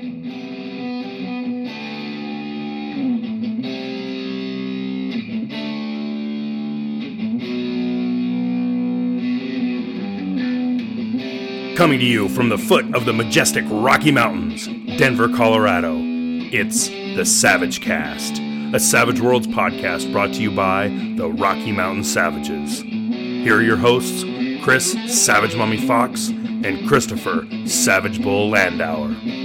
Coming to you from the foot of the majestic Rocky Mountains, Denver, Colorado, it's the Savage Cast, a Savage Worlds podcast brought to you by the Rocky Mountain Savages. Here are your hosts, Chris Savage Mummy Fox and Christopher Savage Bull Landauer.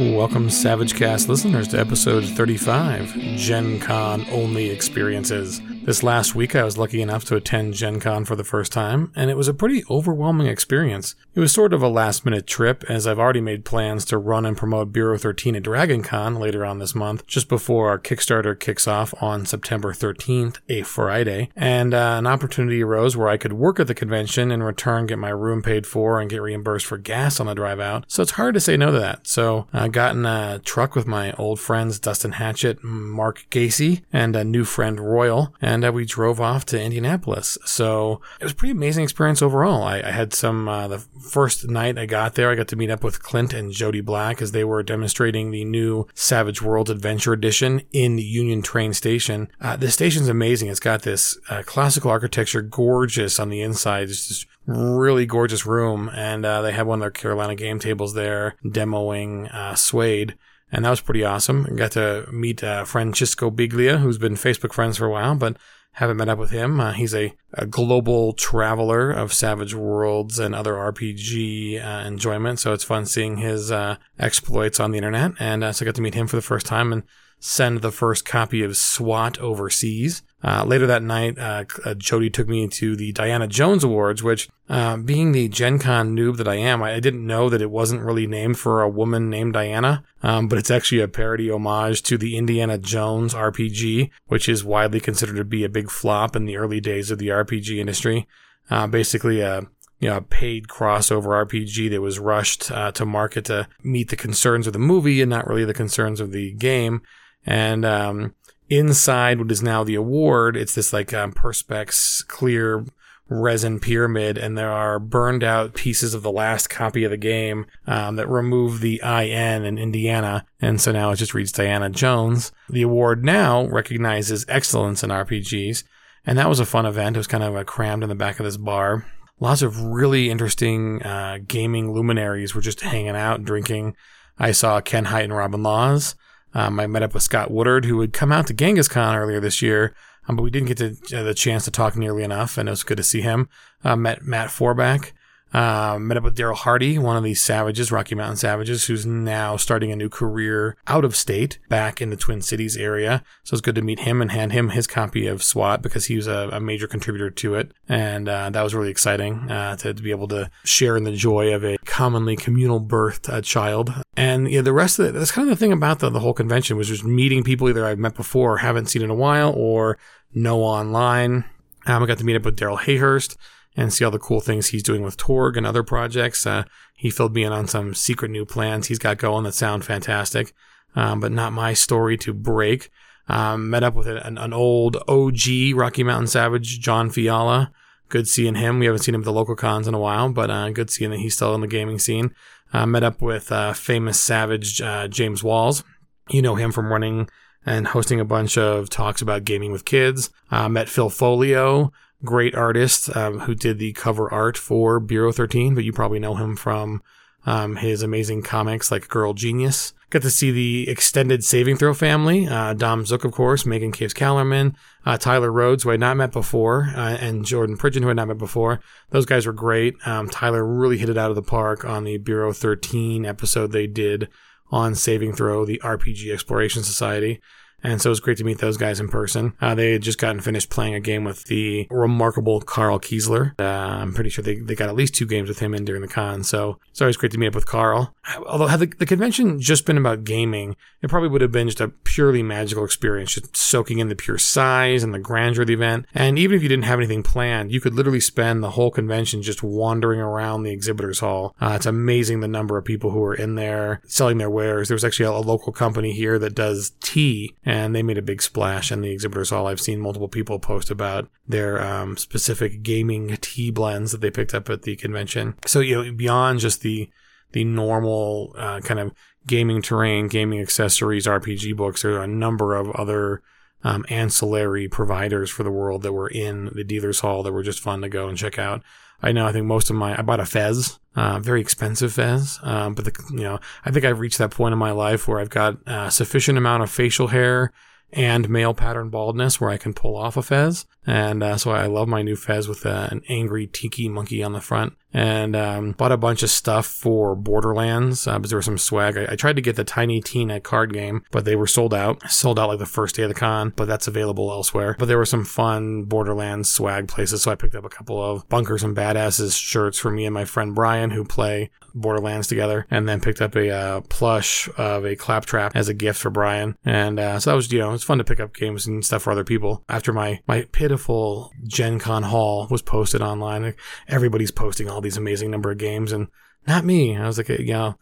Welcome, Savage Cast listeners, to episode 35 Gen Con Only Experiences. This last week, I was lucky enough to attend Gen Con for the first time, and it was a pretty overwhelming experience. It was sort of a last minute trip, as I've already made plans to run and promote Bureau 13 at Dragon Con later on this month, just before our Kickstarter kicks off on September 13th, a Friday. And uh, an opportunity arose where I could work at the convention in return get my room paid for and get reimbursed for gas on the drive out. So it's hard to say no to that. So I got in a truck with my old friends Dustin Hatchett, Mark Gacy, and a new friend Royal and uh, we drove off to Indianapolis. So it was a pretty amazing experience overall. I, I had some, uh, the first night I got there, I got to meet up with Clint and Jody Black as they were demonstrating the new Savage World Adventure Edition in the Union Train Station. Uh, the station's amazing. It's got this uh, classical architecture, gorgeous on the inside. It's just really gorgeous room. And uh, they had one of their Carolina game tables there demoing uh, SWADE and that was pretty awesome. I got to meet uh, Francisco Biglia, who's been Facebook friends for a while, but haven't met up with him. Uh, he's a, a, global traveler of Savage Worlds and other RPG uh, enjoyment, so it's fun seeing his uh, exploits on the internet. And uh, so I got to meet him for the first time and send the first copy of SWAT overseas. Uh, later that night, uh, uh, Jody took me to the Diana Jones Awards, which, uh, being the Gen Con noob that I am, I, didn't know that it wasn't really named for a woman named Diana, um, but it's actually a parody homage to the Indiana Jones RPG, which is widely considered to be a big flop in the early days of the RPG industry. Uh, basically, a you know, a paid crossover RPG that was rushed uh, to market to meet the concerns of the movie and not really the concerns of the game. And um, inside what is now the award, it's this like um, perspex clear resin pyramid, and there are burned out pieces of the last copy of the game um, that remove the IN in Indiana, and so now it just reads Diana Jones. The award now recognizes excellence in RPGs, and that was a fun event. It was kind of uh, crammed in the back of this bar. Lots of really interesting uh, gaming luminaries were just hanging out, drinking. I saw Ken Hite and Robin Laws. Um, I met up with Scott Woodard, who had come out to Genghis Con earlier this year, um, but we didn't get to, uh, the chance to talk nearly enough, and it was good to see him. Uh, met Matt Forbeck, uh, met up with Daryl Hardy, one of these savages, Rocky Mountain Savages, who's now starting a new career out of state, back in the Twin Cities area. So it's good to meet him and hand him his copy of SWAT because he was a, a major contributor to it. And uh, that was really exciting uh, to, to, be able to share in the joy of a commonly communal birthed uh, child. And yeah, the rest of it, that's kind of the thing about the, the whole convention was just meeting people either I've met before or haven't seen in a while or know online. Um, I got to meet up with Daryl Hayhurst and see all the cool things he's doing with Torg and other projects. Uh, he filled me in on some secret new plans he's got going that sound fantastic, um, but not my story to break. Um, met up with an, an, old OG Rocky Mountain Savage, John Fiala. Good seeing him. We haven't seen him at the local cons in a while, but uh, good seeing that he's still in the gaming scene. Uh, met up with uh, famous Savage uh, James Walls. You know him from running and hosting a bunch of talks about gaming with kids. Uh, met Phil Foglio, great artist um, who did the cover art for Bureau 13, but you probably know him from um, his amazing comics like Girl Genius. Got to see the extended Saving Throw family, uh, Dom Zook, of course, Megan Caves Callerman, uh, Tyler Rhodes, who I had not met before, uh, and Jordan Pridgeon, who I had not met before. Those guys were great. Um, Tyler really hit it out of the park on the Bureau 13 episode they did on Saving Throw, the RPG Exploration Society. And so it was great to meet those guys in person. Uh, they had just gotten finished playing a game with the remarkable Carl Kiesler. Uh, I'm pretty sure they, they got at least two games with him in during the con. So it's always great to meet up with Carl. Although had the, the convention just been about gaming, it probably would have been just a purely magical experience, just soaking in the pure size and the grandeur of the event. And even if you didn't have anything planned, you could literally spend the whole convention just wandering around the exhibitors hall. Uh, it's amazing the number of people who are in there selling their wares. There was actually a, a local company here that does tea and they made a big splash in the exhibitors hall. I've seen multiple people post about their um, specific gaming tea blends that they picked up at the convention. So you know, beyond just the the normal uh, kind of gaming terrain, gaming accessories, RPG books, there are a number of other um, ancillary providers for the world that were in the dealers hall that were just fun to go and check out. I know. I think most of my I bought a Fez, uh, very expensive Fez, um, but the you know I think I've reached that point in my life where I've got a uh, sufficient amount of facial hair and male pattern baldness where I can pull off a fez. And uh, so I love my new fez with uh, an angry tiki monkey on the front. And um, bought a bunch of stuff for Borderlands uh, there was some swag. I, I, tried to get the Tiny Tina card game, but they were sold out. Sold out like the first day of the con, but that's available elsewhere. But there were some fun Borderlands swag places, so I picked up a couple of Bunkers and Badasses shirts for me and my friend Brian, who play Borderlands together, and then picked up a uh, plush of a Claptrap as a gift for Brian. And uh, so that was, you know, it's fun to pick up games and stuff for other people. After my my pitiful Gen Con haul was posted online, everybody's posting all these amazing number of games, and not me. I was like, you know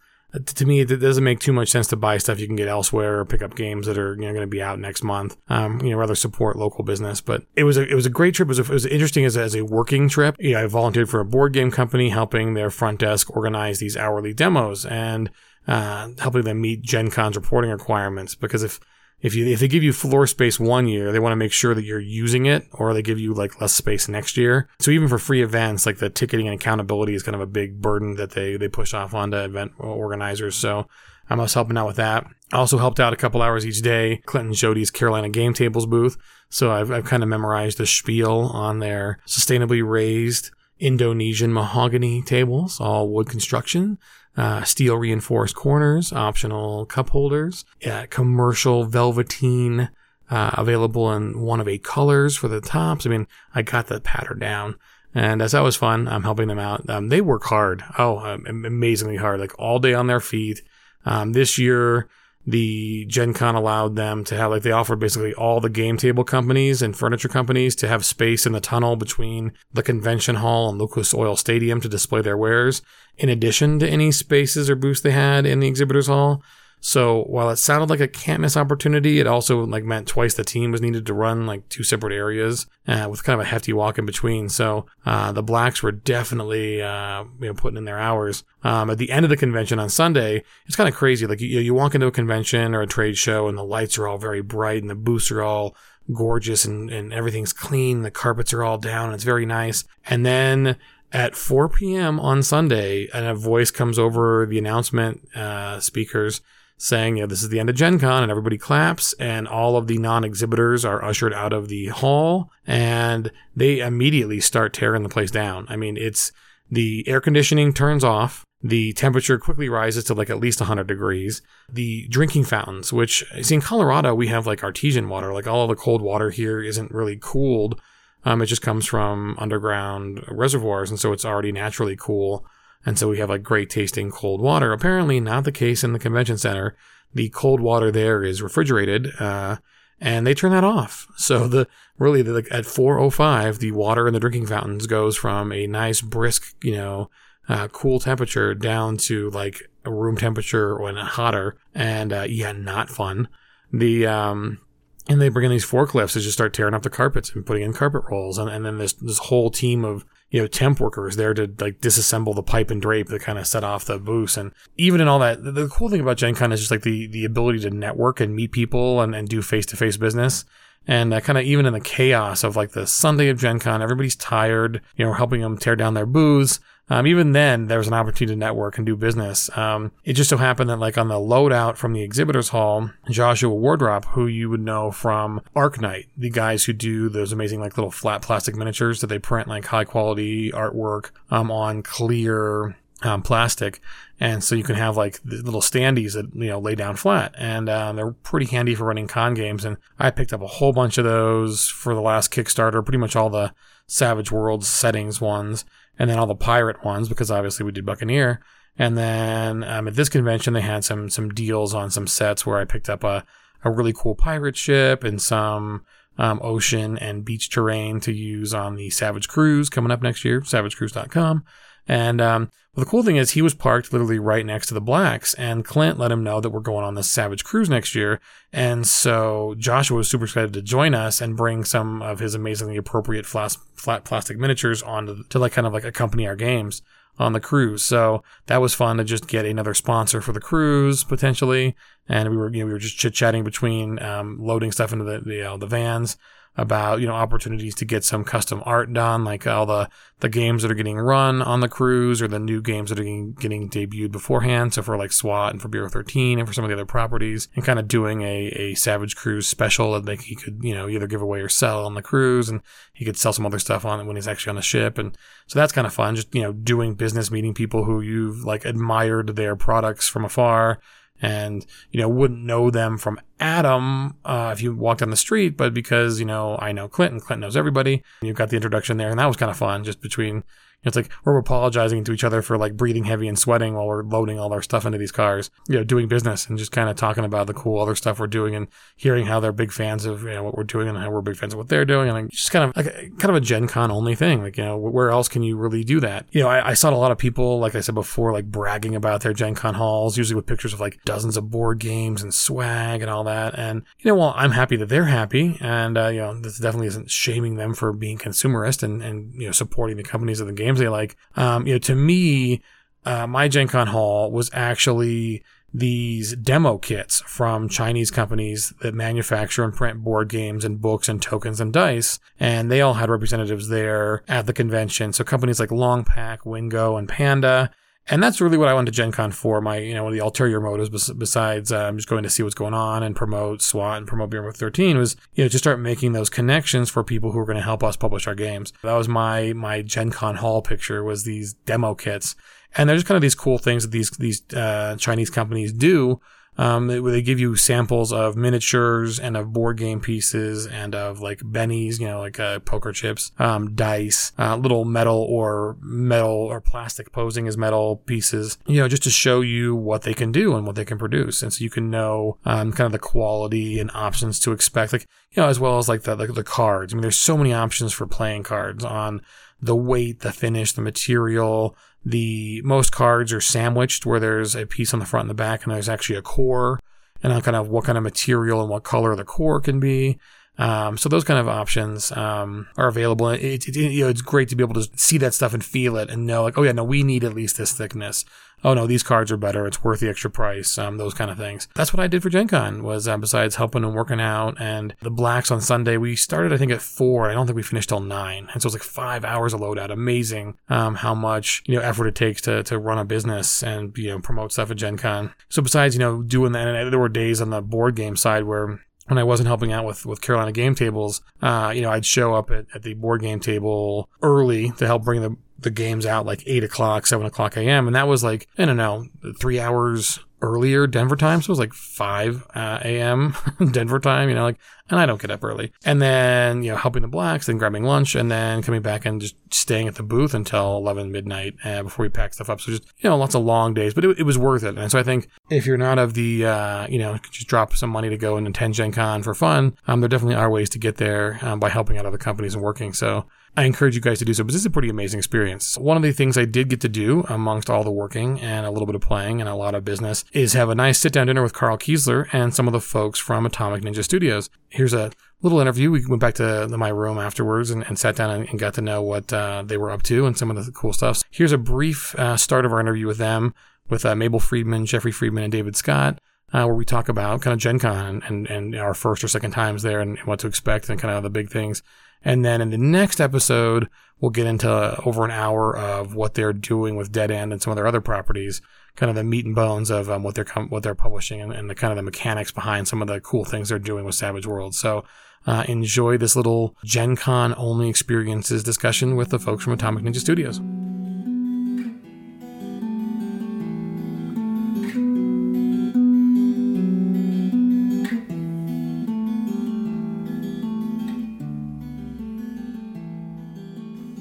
to me, it doesn't make too much sense to buy stuff you can get elsewhere or pick up games that are you know going to be out next month. Um, you know, rather support local business. But it was a it was a great trip. It was, a, it was interesting as a, as a working trip. Yeah, I volunteered for a board game company, helping their front desk organize these hourly demos and uh, helping them meet Gen Con's reporting requirements. Because if if you if they give you floor space one year, they want to make sure that you're using it, or they give you like less space next year. So even for free events, like the ticketing and accountability is kind of a big burden that they they push off onto event organizers. So I was helping out with that. I also helped out a couple hours each day, Clinton Jody's Carolina Game Tables booth. So I've, I've kind of memorized the spiel on their sustainably raised Indonesian mahogany tables, all wood construction uh, steel reinforced corners, optional cup holders, uh, commercial velveteen uh, available in one of eight colors for the tops. I mean, I got the pattern down. And as that was fun, I'm helping them out. Um, they work hard. Oh, um, amazingly hard, like all day on their feet. Um, this year, the Gen Con allowed them to have, like, they offered basically all the game table companies and furniture companies to have space in the tunnel between the convention hall and Lucas Oil Stadium to display their wares, in addition to any spaces or booths they had in the exhibitors hall. So while it sounded like a can't miss opportunity, it also like meant twice the team was needed to run like two separate areas uh, with kind of a hefty walk in between. So uh, the blacks were definitely uh, you know putting in their hours. Um, at the end of the convention on Sunday, it's kind of crazy. Like you, you walk into a convention or a trade show, and the lights are all very bright, and the booths are all gorgeous, and, and everything's clean. The carpets are all down. And it's very nice. And then at 4 p.m. on Sunday, and a voice comes over the announcement uh, speakers saying, you know, this is the end of Gen Con and everybody claps and all of the non-exhibitors are ushered out of the hall and they immediately start tearing the place down. I mean, it's the air conditioning turns off. The temperature quickly rises to like at least 100 degrees. The drinking fountains, which see in Colorado, we have like artesian water. Like all of the cold water here isn't really cooled. Um, it just comes from underground reservoirs. And so it's already naturally cool. And so we have like great tasting cold water. Apparently, not the case in the convention center. The cold water there is refrigerated, uh, and they turn that off. So the really the, at 4:05, the water in the drinking fountains goes from a nice brisk, you know, uh, cool temperature down to like a room temperature or hotter, and uh, yeah, not fun. The um, and they bring in these forklifts to just start tearing up the carpets and putting in carpet rolls, and, and then this this whole team of you know, temp workers there to like disassemble the pipe and drape that kind of set off the boost. And even in all that, the, the cool thing about Gen Con is just like the, the ability to network and meet people and, and do face to face business. And uh, kind of even in the chaos of like the Sunday of Gen Con, everybody's tired, you know, helping them tear down their booths. Um, even then, there was an opportunity to network and do business. Um, it just so happened that, like, on the loadout from the exhibitors hall, Joshua Wardrop, who you would know from ArcKnight, the guys who do those amazing, like, little flat plastic miniatures that they print, like, high quality artwork um, on clear um, plastic, and so you can have like little standees that you know lay down flat, and um, they're pretty handy for running con games. And I picked up a whole bunch of those for the last Kickstarter, pretty much all the Savage Worlds settings ones, and then all the pirate ones because obviously we did Buccaneer. And then um, at this convention, they had some some deals on some sets where I picked up a, a really cool pirate ship and some um, ocean and beach terrain to use on the Savage Cruise coming up next year, savagecruise.com. And um, well, the cool thing is he was parked literally right next to the blacks, and Clint let him know that we're going on this Savage Cruise next year. And so Joshua was super excited to join us and bring some of his amazingly appropriate flat, flat plastic miniatures on to like kind of like accompany our games on the cruise. So that was fun to just get another sponsor for the cruise potentially. And we were, you know, we were just chit chatting between um, loading stuff into the, the, you know, the vans about you know opportunities to get some custom art done, like all the the games that are getting run on the cruise or the new games that are getting, getting debuted beforehand. So for like SWAT and for Bureau 13 and for some of the other properties, and kind of doing a, a Savage Cruise special that like he could you know either give away or sell on the cruise, and he could sell some other stuff on it when he's actually on the ship, and so that's kind of fun. Just you know doing business, meeting people who you've like admired their products from afar and you know wouldn't know them from Adam uh, if you walked on the street, but because you know I know Clinton, Clinton knows everybody. You've got the introduction there, and that was kind of fun, just between it's like we're apologizing to each other for like breathing heavy and sweating while we're loading all our stuff into these cars, you know, doing business and just kind of talking about the cool other stuff we're doing and hearing how they're big fans of you know what we're doing and how we're big fans of what they're doing and just kind of like kind of a Gen Con only thing. Like you know, where else can you really do that? You know, I, I saw a lot of people, like I said before, like bragging about their Gen Con hauls, usually with pictures of like dozens of board games and swag and all that. And you know, well, I'm happy that they're happy, and uh, you know, this definitely isn't shaming them for being consumerist and and you know supporting the companies of the games they like. Um, you know, to me, uh, my Gen Con haul was actually these demo kits from Chinese companies that manufacture and print board games and books and tokens and dice. And they all had representatives there at the convention. So companies like Longpack, Wingo, and Panda and that's really what I went to Gen Con for. My, you know, one of the ulterior motives besides um, just going to see what's going on and promote SWAT and promote Bureau 13 was, you know, just start making those connections for people who are going to help us publish our games. That was my, my Gen Con haul picture was these demo kits. And they're just kind of these cool things that these, these, uh, Chinese companies do um, where they give you samples of miniatures and of board game pieces and of like bennies, you know, like uh, poker chips, um, dice, uh, little metal or metal or plastic posing as metal pieces, you know, just to show you what they can do and what they can produce. And so you can know um, kind of the quality and options to expect, like, you know, as well as like the, the, the cards. I mean, there's so many options for playing cards on the weight, the finish, the material, the most cards are sandwiched where there's a piece on the front and the back and there's actually a core and on kind of what kind of material and what color the core can be. Um, so those kind of options um, are available. It, it, you know, it's great to be able to see that stuff and feel it and know like, oh yeah, no, we need at least this thickness. Oh no, these cards are better. It's worth the extra price. Um, those kind of things. That's what I did for Gen Con was uh, besides helping and working out and the blacks on Sunday. We started I think at four. I don't think we finished till nine, and so it was like five hours of loadout. Amazing um, how much you know effort it takes to to run a business and you know promote stuff at Gen Con. So besides you know doing that, and there were days on the board game side where when I wasn't helping out with, with Carolina game tables, uh, you know, I'd show up at, at the board game table early to help bring the, the games out like eight o'clock, seven o'clock a.m. And that was like, I don't know, three hours earlier Denver time. So it was like 5 uh, a.m. Denver time, you know, like, and I don't get up early. And then, you know, helping the blacks, then grabbing lunch, and then coming back and just staying at the booth until 11 midnight uh, before we pack stuff up. So just, you know, lots of long days, but it, it was worth it. And so I think if you're not of the, uh, you know, just drop some money to go and attend Gen Con for fun, um, there definitely are ways to get there um, by helping out other companies and working. So I encourage you guys to do so, but this is a pretty amazing experience. One of the things I did get to do amongst all the working and a little bit of playing and a lot of business is have a nice sit down dinner with Carl Kiesler and some of the folks from Atomic Ninja Studios. Here's a little interview. We went back to my room afterwards and, and sat down and, and, got to know what uh, they were up to and some of the cool stuff. Here's a brief uh, start of our interview with them, with uh, Mabel Friedman, Jeffrey Friedman, and David Scott. Uh, where we talk about kind of Gen Con and, and our first or second times there and what to expect and kind of the big things. And then in the next episode, we'll get into over an hour of what they're doing with Dead End and some of their other properties, kind of the meat and bones of um, what they're com- what they're publishing and, and, the kind of the mechanics behind some of the cool things they're doing with Savage World. So uh, enjoy this little Gen Con only experiences discussion with the folks from Atomic Ninja Studios.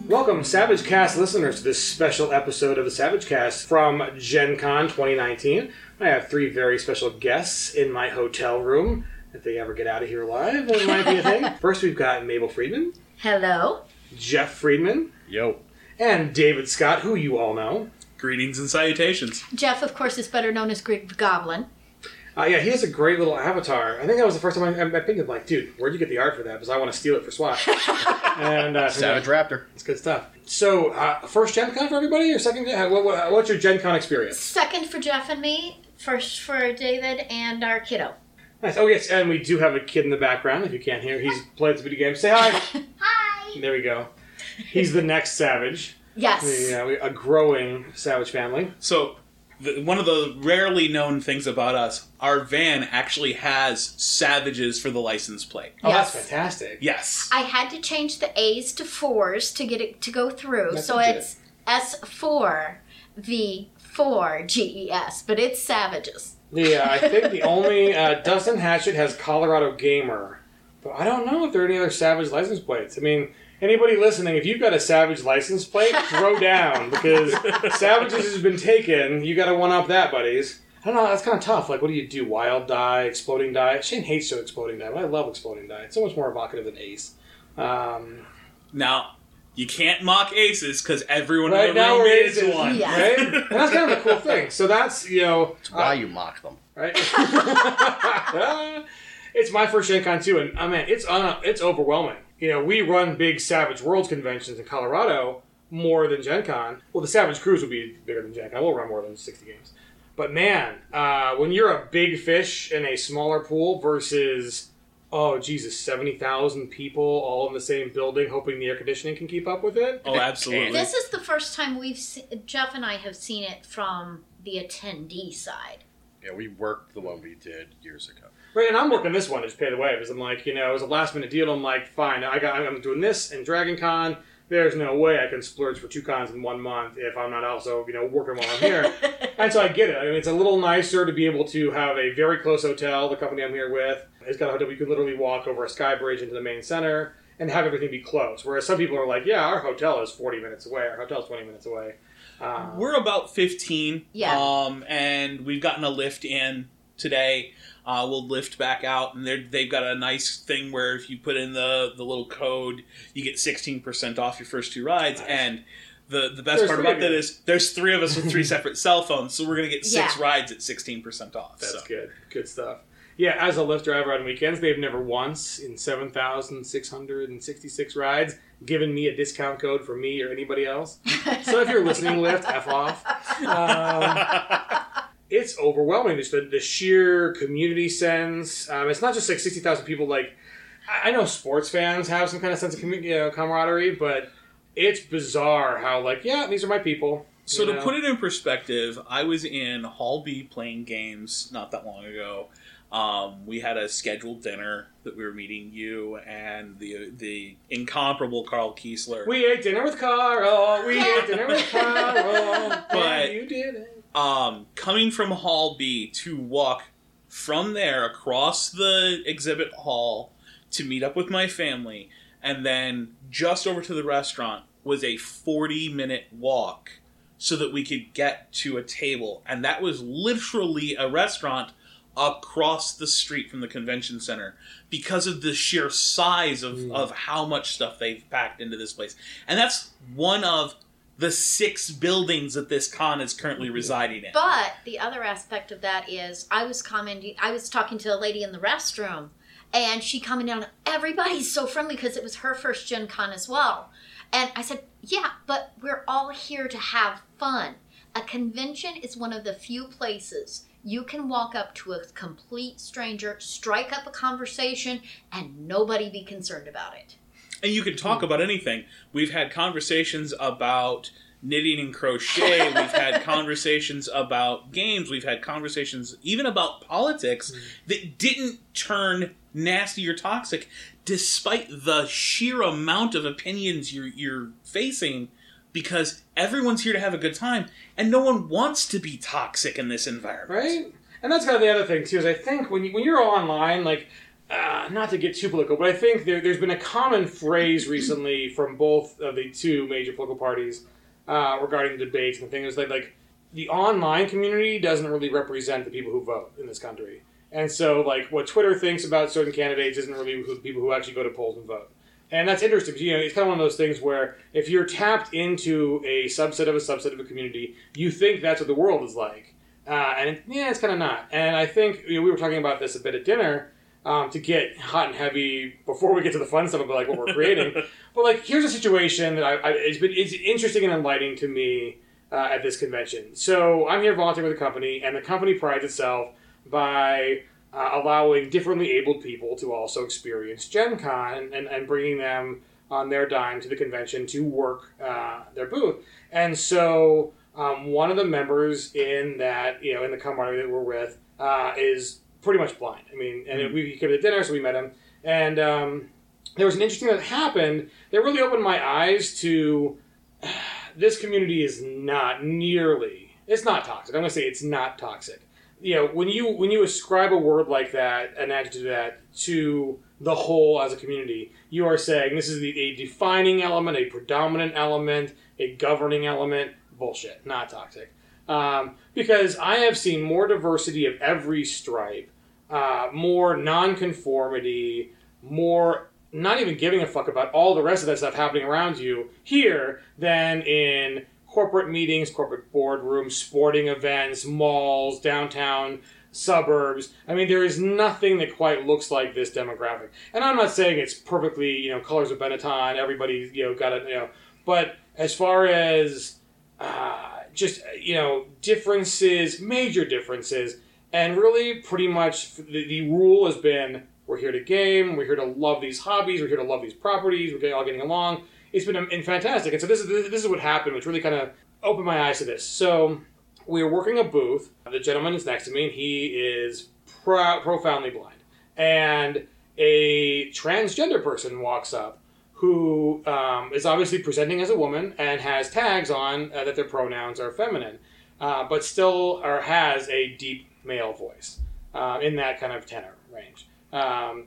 Welcome, Savage Cast listeners, to this special episode of the Savage Cast from Gen Con 2019. I have three very special guests in my hotel room. If they ever get out of here alive, that might be a thing. First, we've got Mabel Friedman. Hello. Jeff Friedman. Yo. and David Scott, who you all know. Greetings and salutations. Jeff, of course, is better known as Greg the Goblin. Uh, yeah, he has a great little avatar. I think that was the first time I, I, I think of like, dude, where'd you get the art for that? Because I want to steal it for SWAT. and uh, Savage Raptor. It's good stuff. So, uh, first Gen Con for everybody, or second? Gen? What, what, what's your Gen Con experience? Second for Jeff and me, first for David and our kiddo. Nice. Oh yes, and we do have a kid in the background. If you can't hear, he's played the video game. Say hi. Hi. there we go. He's the next Savage. Yes. Yeah, we, a growing Savage family. So, the, one of the rarely known things about us, our van actually has savages for the license plate. Oh, Yes. that's fantastic. Yes. I had to change the A's to fours to get it to go through. That's so legit. it's S4 V4 GES, but it's Savages. The uh, I think the only uh, Dustin Hatchet has Colorado Gamer, but I don't know if there are any other Savage license plates. I mean, anybody listening, if you've got a Savage license plate, throw down because Savages has been taken. You got to one up that, buddies. I don't know. That's kind of tough. Like, what do you do? Wild die, exploding die. Shane hates so exploding die, but I love exploding die. It's so much more evocative than Ace. Um, Now, you can't mock aces because everyone Right in the now room we're is aces. one. Yeah. right? And that's kind of a cool thing. So that's you know That's why you mock them. right? it's my first Gen Con too, and I mean it's uh, it's overwhelming. You know, we run big Savage Worlds conventions in Colorado more than Gen Con. Well, the Savage Cruise will be bigger than Gen Con. We'll run more than sixty games. But man, uh, when you're a big fish in a smaller pool versus oh Jesus, seventy thousand people all in the same building, hoping the air conditioning can keep up with it. Oh, absolutely. This is the first time we've se- Jeff and I have seen it from the attendee side. Yeah, we worked the one we did years ago. Right, and I'm working this one to just pay the way because I'm like, you know, it was a last minute deal. I'm like, fine, I got, I'm doing this and Dragon Con. There's no way I can splurge for two cons in one month if I'm not also, you know, working while I'm here. and so I get it. I mean, it's a little nicer to be able to have a very close hotel. The company I'm here with has got a hotel. We could literally walk over a sky bridge into the main center and have everything be close. Whereas some people are like, yeah, our hotel is 40 minutes away. Our hotel's 20 minutes away. Um, We're about 15. Yeah. Um, and we've gotten a lift in today. Uh, we'll lift back out, and they're, they've got a nice thing where if you put in the, the little code, you get 16% off your first two rides. Nice. And the, the best There's part about of that you. is there's three of us with three separate cell phones, so we're going to get six Yeah. rides at 16% off. That's so. good. Good stuff. Yeah, as a Lyft driver on weekends, they've never once in 7,666 rides given me a discount code for me or anybody else. So if you're listening, Lyft, F off. Um, it's overwhelming. Just the, the sheer community sense. Um, it's not just like 60,000 people. Like, I I know sports fans have some kind of sense of commu- you know, camaraderie, but it's bizarre how, like, yeah, these are my people. So to know? put it in perspective, I was in Hall B playing games not that long ago. Um, we had a scheduled dinner that we were meeting you and the the incomparable Carl Kiesler. We ate dinner with Carl. We ate dinner with Carl. But- and you did it. Um, coming from Hall B to walk from there across the exhibit hall to meet up with my family, and then just over to the restaurant was a 40 minute walk so that we could get to a table. And that was literally a restaurant across the street from the convention center because of the sheer size of, of how much stuff they've packed into this place. And that's one of the six buildings that this con is currently residing in. But the other aspect of that is, I was commenting, I was talking to a lady in the restroom, and she commented on everybody's so friendly because it was her first Gen Con as well. And I said, yeah, but we're all here to have fun. A convention is one of the few places you can walk up to a complete stranger, strike up a conversation, and nobody be concerned about it. And you can talk about anything. We've had conversations about knitting and crochet. We've had conversations about games. We've had conversations even about politics mm-hmm. that didn't turn nasty or toxic, despite the sheer amount of opinions you're, you're facing. Because everyone's here to have a good time, and no one wants to be toxic in this environment. Right? And that's kind of the other thing, too, is I think when, you, when you're online, like, uh, not to get too political, but I think there, there's been a common phrase recently from both of the two major political parties uh, regarding the debates and things like, like, the online community doesn't really represent the people who vote in this country. And so, like, what Twitter thinks about certain candidates isn't really who, people who actually go to polls and vote. And that's interesting. 'cause, You know, it's kind of one of those things where if you're tapped into a subset of a subset of a community, you think that's what the world is like, uh, and yeah, it's kind of not. And I think you know, we were talking about this a bit at dinner um, to get hot and heavy before we get to the fun stuff about like what we're creating. but like, here's a situation that I, I it's been it's interesting and enlightening to me uh, at this convention. So I'm here volunteering with the company, and the company prides itself by uh, allowing differently abled people to also experience Gen Con and, and, and bringing them on their dime to the convention to work uh, their booth. And so um, one of the members in that, you know, in the camaraderie that we're with uh, is pretty much blind. I mean, and we came to dinner, so we met him. And um, there was an interesting thing that happened that really opened my eyes to this community is not nearly, it's not toxic. I'm going to say it's not toxic you know when you when you ascribe a word like that an adjective to that to the whole as a community you are saying this is the, a defining element a predominant element a governing element bullshit not toxic um, because i have seen more diversity of every stripe uh, more nonconformity more not even giving a fuck about all the rest of that stuff happening around you here than in corporate meetings, corporate boardrooms, sporting events, malls, downtown suburbs. I mean, there is nothing that quite looks like this demographic. And I'm not saying it's perfectly, you know, colors of Benetton, everybody, you know, got it, you know, but as far as uh, just, you know, differences, major differences, and really pretty much the, the rule has been we're here to game, we're here to love these hobbies, we're here to love these properties, we're all getting along it's been fantastic. And so this is this is what happened, which really kind of opened my eyes to this. So we were working a booth. The gentleman is next to me, and he is pro- profoundly blind. And a transgender person walks up who um, is obviously presenting as a woman and has tags on uh, that their pronouns are feminine, uh, but still or has a deep male voice uh, in that kind of tenor range. Um,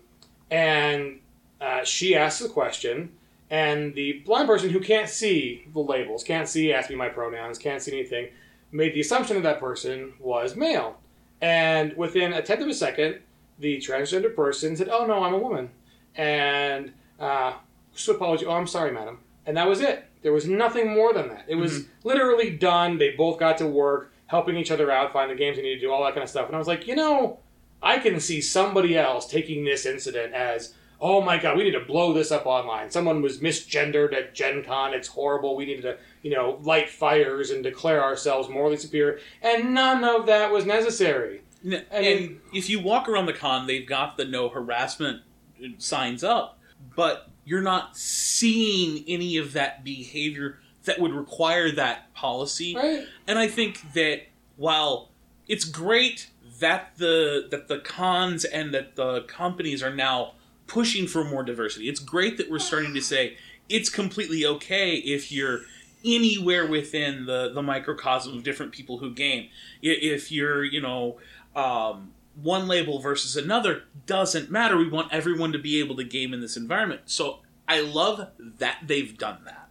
and uh, she asks the question and the blind person who can't see the labels, can't see ask me my pronouns, can't see anything, made the assumption that that person was male. And within a tenth of a second, the transgender person said, "Oh no, I'm a woman," and uh, so apology. Oh, I'm sorry, madam. And that was it. There was nothing more than that. It was literally done. They both got to work, helping each other out, find the games they need to do, all that kind of stuff. And I was like, you know, I can see somebody else taking this incident as oh my god, we need to blow this up online. Someone was misgendered at Gen Con. It's horrible. We needed to, you know, light fires and declare ourselves morally superior. And none of that was necessary. And mean- if you walk around the con, they've got the no harassment uh, signs up, but you're not seeing any of that behavior that would require that policy. Right? And I think that while it's great that the that the cons and that the companies are now pushing for more diversity, it's great that we're starting to say it's completely okay if you're anywhere within the the microcosm of different people who game. If you're, you know, um, one label versus another doesn't matter. We want everyone to be able to game in this environment. So I love that they've done that.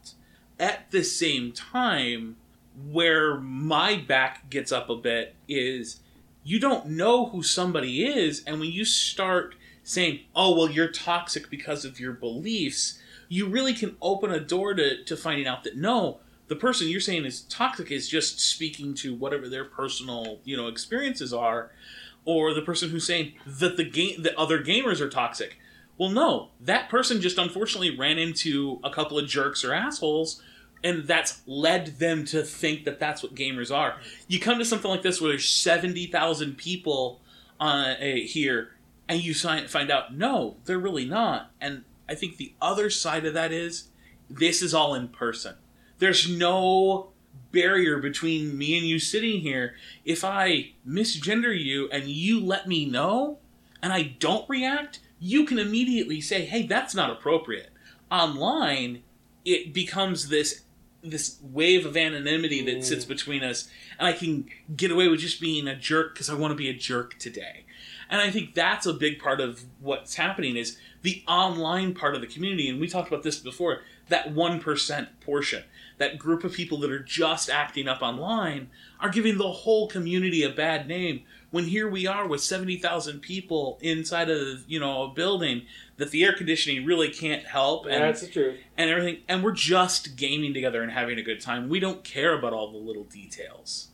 At the same time, where my back gets up a bit is you don't know who somebody is, and when you start saying, "Oh, well, you're toxic because of your beliefs," you really can open a door to, to finding out that no, the person you're saying is toxic is just speaking to whatever their personal, you know, experiences are, or the person who's saying that the game that other gamers are toxic. Well, no, that person just unfortunately ran into a couple of jerks or assholes, and that's led them to think that that's what gamers are. You come to something like this where there's seventy thousand people uh, eh, here, and you find out no, they're really not. And I think the other side of that is this is all in person. There's no barrier between me and you sitting here. If I misgender you and you let me know, and I don't react, you can immediately say, "Hey, that's not appropriate." Online, it becomes this this wave of anonymity that mm. sits between us, and I can get away with just being a jerk because I want to be a jerk today. And I think that's a big part of what's happening is the online part of the community, and we talked about this before. That one percent portion, that group of people that are just acting up online, are giving the whole community a bad name when here we are with 70,000 people inside of, you know, a building that the air conditioning really can't help and, That's the truth. and everything. And we're just gaming together and having a good time. We don't care about all the little details.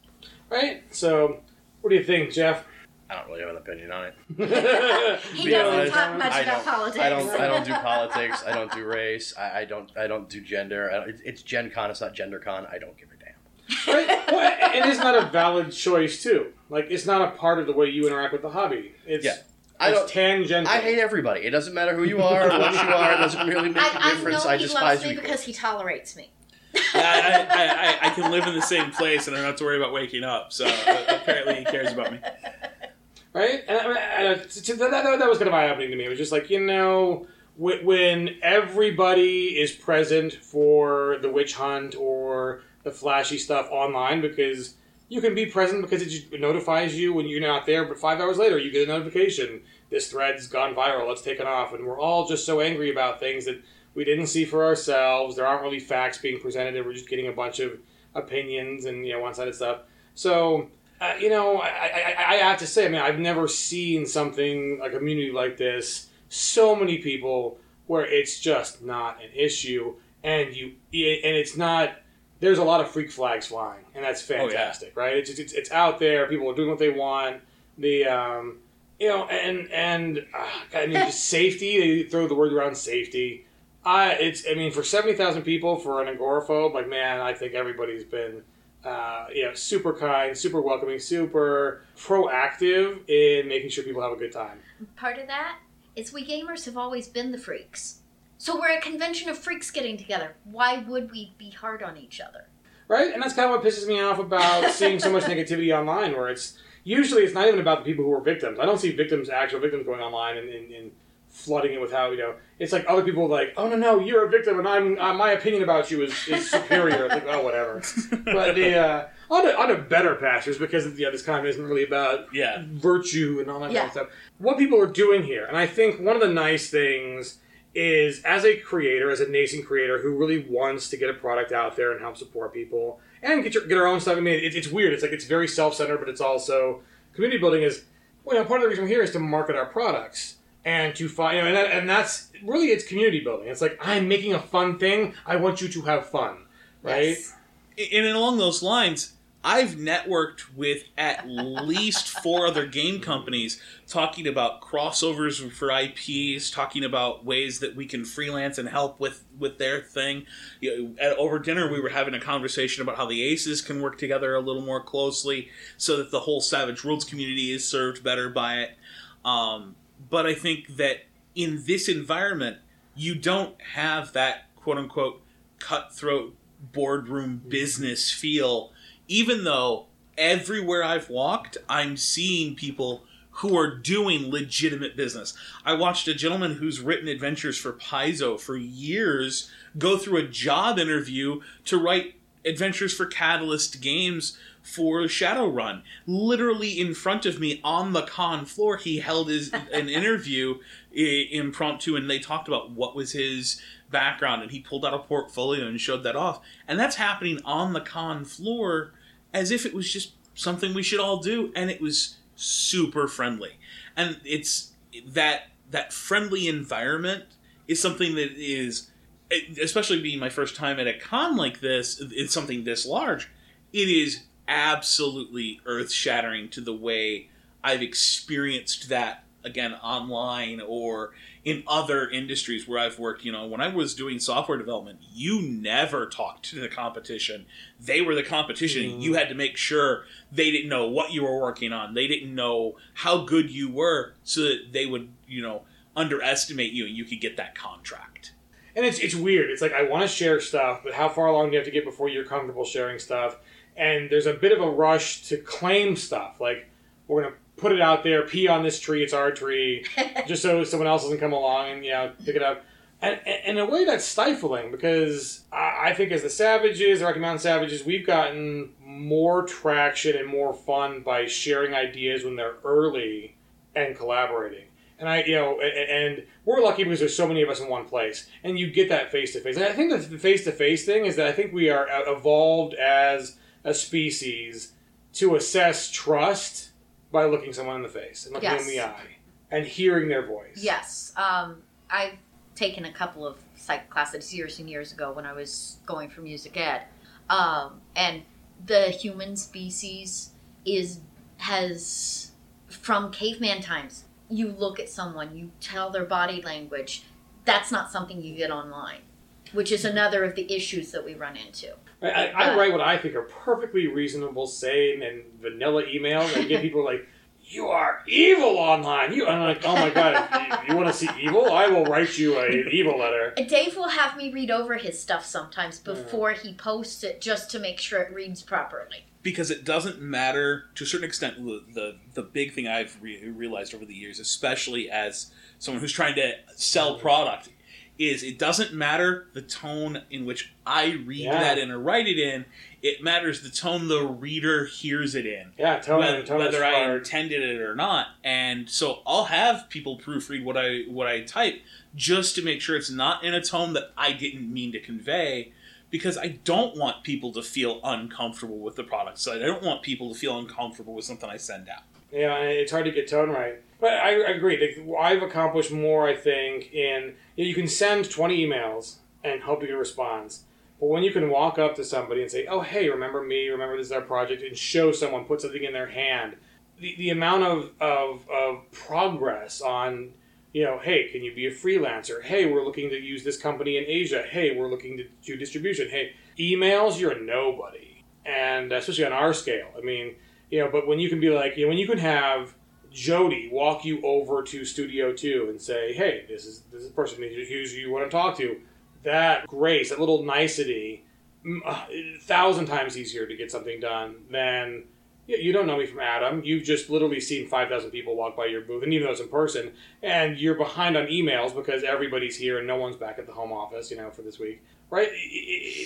Right? So, what do you think, Jeff? I don't really have an opinion on it. He doesn't honest, talk much I about politics. I don't. I don't do politics. I don't do race. I, I don't. I don't do gender. I don't, it's Gen Con. It's not Gender Con. I don't give a damn. right? Well, and it's not a valid choice, too. Like, it's not a part of the way you interact with the hobby. It's, Yeah. I it's don't. tangential. I hate everybody. It doesn't matter who you are, or what you are. It doesn't really make a I, I difference. know I, he despise loves you. me because he tolerates me. I, I, I, I can live in the same place and I don't have to worry about waking up. So uh, apparently he cares about me. right? And, I mean, and, uh, t- t- that, that, that was kind of eye opening to me. It was just like, you know, when everybody is present for the witch hunt or the flashy stuff online, because you can be present because it notifies you when you're not there, but five hours later you get a notification. This thread's gone viral, let's take it off. And we're all just so angry about things that we didn't see for ourselves. There aren't really facts being presented, we're just getting a bunch of opinions and, you know, one sided stuff. So, uh, you know, I, I, I I have to say, I mean, I've never seen something, a community like this, so many people where it's just not an issue, and you, and it's not. There's a lot of freak flags flying, and that's Oh, yeah. fantastic, right? It's, it's it's out there. People are doing what they want. The um, you know, and and uh, I mean, just safety. They throw the word around safety. I it's I mean, for seventy thousand people for an agoraphobe, like man, I think everybody's been uh, you know, super kind, super welcoming, super proactive in making sure people have a good time. Part of that is we gamers have always been the freaks. So we're a convention of freaks getting together. Why would we be hard on each other? Right? And that's kind of what pisses me off about seeing so much negativity online, where it's usually it's not even about the people who are victims. I don't see victims, actual victims, going online and, and, and flooding it with how you know it's like other people like, oh no no, you're a victim, and I'm uh, my opinion about you is, is superior. It's like oh whatever. But the uh, on to, on to better pastures because you know, this comment isn't really about Yeah. virtue and all that Yeah. kind of stuff. What people are doing here, and I think one of the nice things is as a creator, as a nascent creator who really wants to get a product out there and help support people and get your, get our own stuff. I mean, it, it's weird. It's like it's very self centered, but it's also community building. Is well, you know, part of the reason we're here is to market our products and to find, you know, and, that, and that's really it's community building. It's like I'm making a fun thing. I want you to have fun, right? Yes. And along those lines, I've networked with at least four other game companies talking about crossovers for IPs, talking about ways that we can freelance and help with, with their thing. You know, at, over dinner, we were having a conversation about how the Aces can work together a little more closely so that the whole Savage Worlds community is served better by it. Um, but I think that in this environment, you don't have that quote unquote cutthroat boardroom business feel, even though everywhere I've walked, I'm seeing people who are doing legitimate business. I watched a gentleman who's written adventures for Paizo for years go through a job interview to write adventures for Catalyst Games for Shadowrun. Literally in front of me on the con floor, he held his an interview i- impromptu, and they talked about what was his background, and he pulled out a portfolio and showed that off. And that's happening on the con floor as if it was just something we should all do, and it was super friendly. And it's that that friendly environment is something that is especially being my first time at a con like this, it's something this large, it is absolutely earth shattering to the way I've experienced that again online or in other industries where I've worked. You know, when I was doing software development, you never talked to the competition. They were the competition. and You had to make sure they didn't know what you were working on. They didn't know how good you were so that they would, you know, underestimate you and you could get that contract. And it's it's weird. It's like I want to share stuff, but how far along do you have to get before you're comfortable sharing stuff? And there's a bit of a rush to claim stuff. Like we're gonna put it out there, pee on this tree, it's our tree, just so someone else doesn't come along and you know pick it up. And, and in a way, that's stifling because I, I think as the Savages, the Rocky Mountain Savages, we've gotten more traction and more fun by sharing ideas when they're early and collaborating. And I, you know, a- a- and we're lucky because there's so many of us in one place, and you get that face to face. And I think the face to face thing is that I think we are uh, evolved as a species to assess trust by looking someone in the face and looking Yes. in the eye and hearing their voice. Yes. Um, I've taken a couple of psych classes years and years ago when I was going for music ed. Um, and the human species is has from caveman times. You look at someone, you tell their body language. That's not something you get online, which is another of the issues that we run into. I, I, I write what I think are perfectly reasonable, sane, and vanilla emails and get people like, "You are evil online." You and I'm like, "Oh my god! If you, you want to see evil? I will write you a, an evil letter." Dave will have me read over his stuff sometimes hmm. before he posts it just to make sure it reads properly. because it doesn't matter to a certain extent. The the, the big thing I've re- realized over the years, especially as someone who's trying to sell hmm. product, is it doesn't matter the tone in which I read Yeah. that in or write it in. It matters the tone the reader hears it in. Yeah, tone, whether, tone whether I hard. intended it or not. And so I'll have people proofread what I what I type just to make sure it's not in a tone that I didn't mean to convey. Because I don't want people to feel uncomfortable with the product. So I don't want people to feel uncomfortable with something I send out. Yeah, it's hard to get tone right. But I, I agree. I've accomplished more, I think, in you can send 20 emails and hope to get a response. But when you can walk up to somebody and say, oh, hey, remember me, remember this is our project, and show someone, put something in their hand, the, the amount of, of, of progress on, you know, hey, can you be a freelancer? Hey, we're looking to use this company in Asia. Hey, we're looking to do distribution. Hey, emails, you're a nobody. And especially on our scale. I mean, you know, but when you can be like, you know, when you can have Jody walk you over to Studio Two and say, "Hey, this is this is the person who you want to talk to," that grace, that little nicety, mm, uh, a thousand times easier to get something done than you, don't know me from Adam. You've just literally seen five thousand people walk by your booth, and even though it's in person, and you're behind on emails because everybody's here and no one's back at the home office, you know, for this week. Right?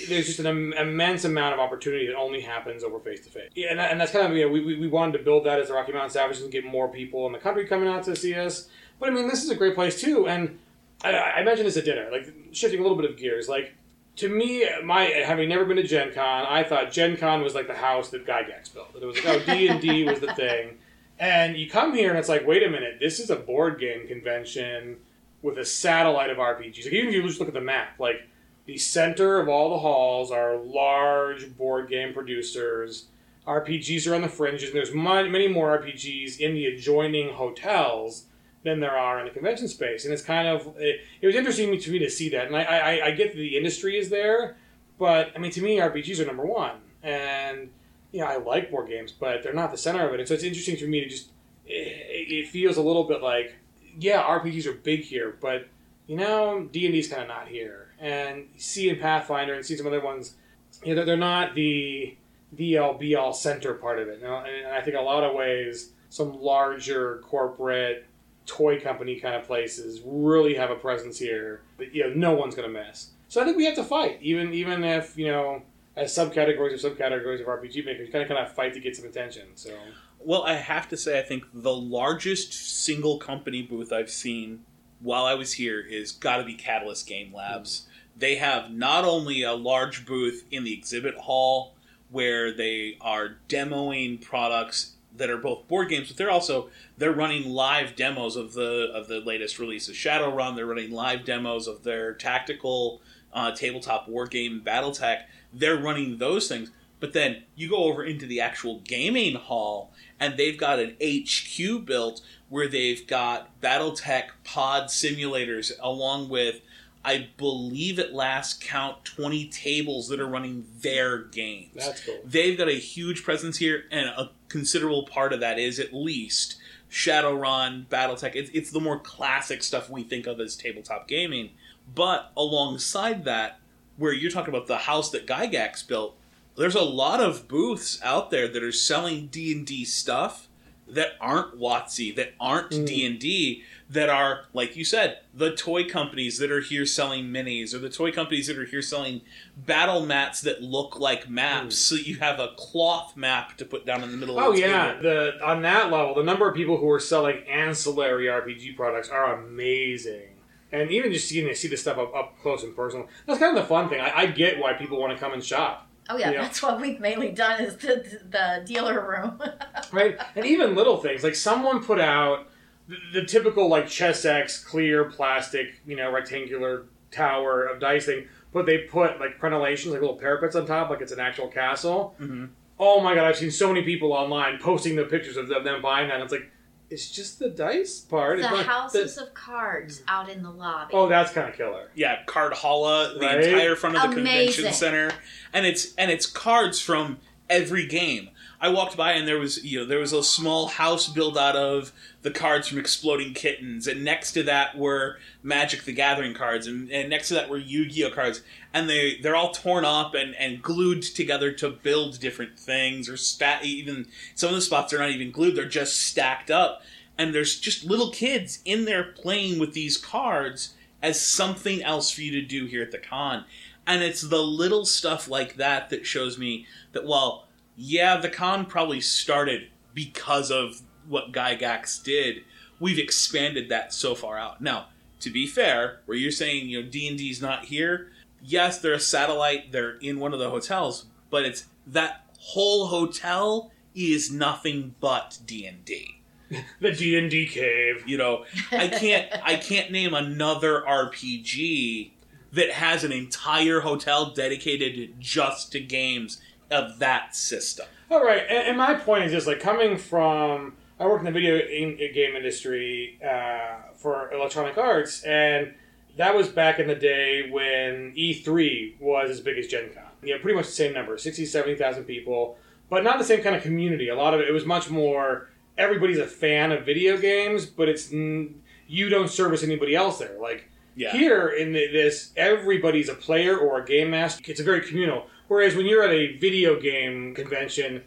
There's just an im- immense amount of opportunity that only happens over face to face. Yeah, and, that- and that's kind of, you know, we, we, we wanted to build that as the Rocky Mountain Savages and get more people in the country coming out to see us. But I mean, this is a great place too. And I, I mentioned this at dinner, like shifting a little bit of gears. Like, to me, my having never been to Gen Con, I thought Gen Con was like the house that Gygax built. It was like, oh, D and D was the thing. And you come here and it's like, wait a minute, this is a board game convention with a satellite of RPGs. Like, even if you just look at the map, like the center of all the halls are large board game producers. RPGs are on the fringes. And there's many more RPGs in the adjoining hotels than there are in the convention space. And it's kind of it, it was interesting to me to see that. And I, I, I get that the industry is there, but I mean to me RPGs are number one. And you know I like board games, but they're not the center of it. And so it's interesting for me to just it, it feels a little bit like yeah RPGs are big here, but you know D and D's kind of not here. And see in Pathfinder and see some other ones, you know they're, not the the uh, all be all center part of it. Now, and I think a lot of ways some larger corporate toy company kind of places really have a presence here that you know no one's going to miss. So I think we have to fight, even even if you know as subcategories or subcategories of RPG makers, kind of kind of fight to get some attention. So Well, I have to say, I think the largest single company booth I've seen while I was here is got to be Catalyst Game Labs. They have not only a large booth in the exhibit hall where they are demoing products that are both board games, but they're also they're running live demos of the of the latest releases. Shadowrun, they're running live demos of their tactical uh, tabletop war game BattleTech. They're running those things. But then you go over into the actual gaming hall, and they've got an HQ built where they've got BattleTech pod simulators, along with, I believe at last count, 20 tables that are running their games. that's cool. They've got a huge presence here, and a considerable part of that is at least Shadowrun, BattleTech. It's, it's the more classic stuff we think of as tabletop gaming. But alongside that, where you're talking about the house that Gygax built, there's a lot of booths out there that are selling D and D stuff that aren't WotC, that aren't Mm. D and D, that are like you said, the toy companies that are here selling minis, or the toy companies that are here selling battle mats that look like maps, so you have a cloth map to put down in the middle. Mm. Oh of the yeah, table. the on that level, the number of people who are selling ancillary RPG products are amazing. And even just seeing to see this stuff up, up close and personal, that's kind of the fun thing. I, I get why people want to come and shop. Oh yeah, Yeah. that's what we've mainly done is the the dealer room. right? And even little things like someone put out the, the typical like Chessex clear plastic, you know, rectangular tower of dice thing, but they put like crenellations, like little parapets on top, like it's an actual castle. Mm-hmm. Oh my god, I've seen so many people online posting the pictures of them, them buying that. And it's like it's just the dice part. the It's not- houses the- of cards mm. out in the lobby. oh, that's kind of killer. Yeah, Cardhalla, the Right? entire front of the convention center, and it's and it's cards from every game. I walked by and there was you know there was a small house built out of the cards from Exploding Kittens, and next to that were Magic the Gathering cards, and, and next to that were Yu-Gi-Oh cards, and they they're all torn up and, and glued together to build different things, or even some of the spots are not even glued; they're just stacked up, and there's just little kids in there playing with these cards as something else for you to do here at the con. And it's the little stuff like that that shows me that, well, yeah, the con probably started because of what Gygax did. We've expanded that so far out. Now, to be fair, where you're saying, you know, D&D's not here, yes, they're a satellite, they're in one of the hotels, but it's that whole hotel is nothing but D&D The D and D cave. you know i can't i can't name another rpg that has an entire hotel dedicated just to games of that system All right, and, and my point is just like coming from I work in the video game industry uh, for Electronic Arts, and that was back in the day when E3 was as big as Gen Con. You know, pretty much the same number 60, 70,000 people, but not the same kind of community. A lot of it, it was much more everybody's a fan of video games, but it's you don't service anybody else there. Like, yeah here in the, this, everybody's a player or a game master. It's a very communal. Whereas when you're at a video game convention,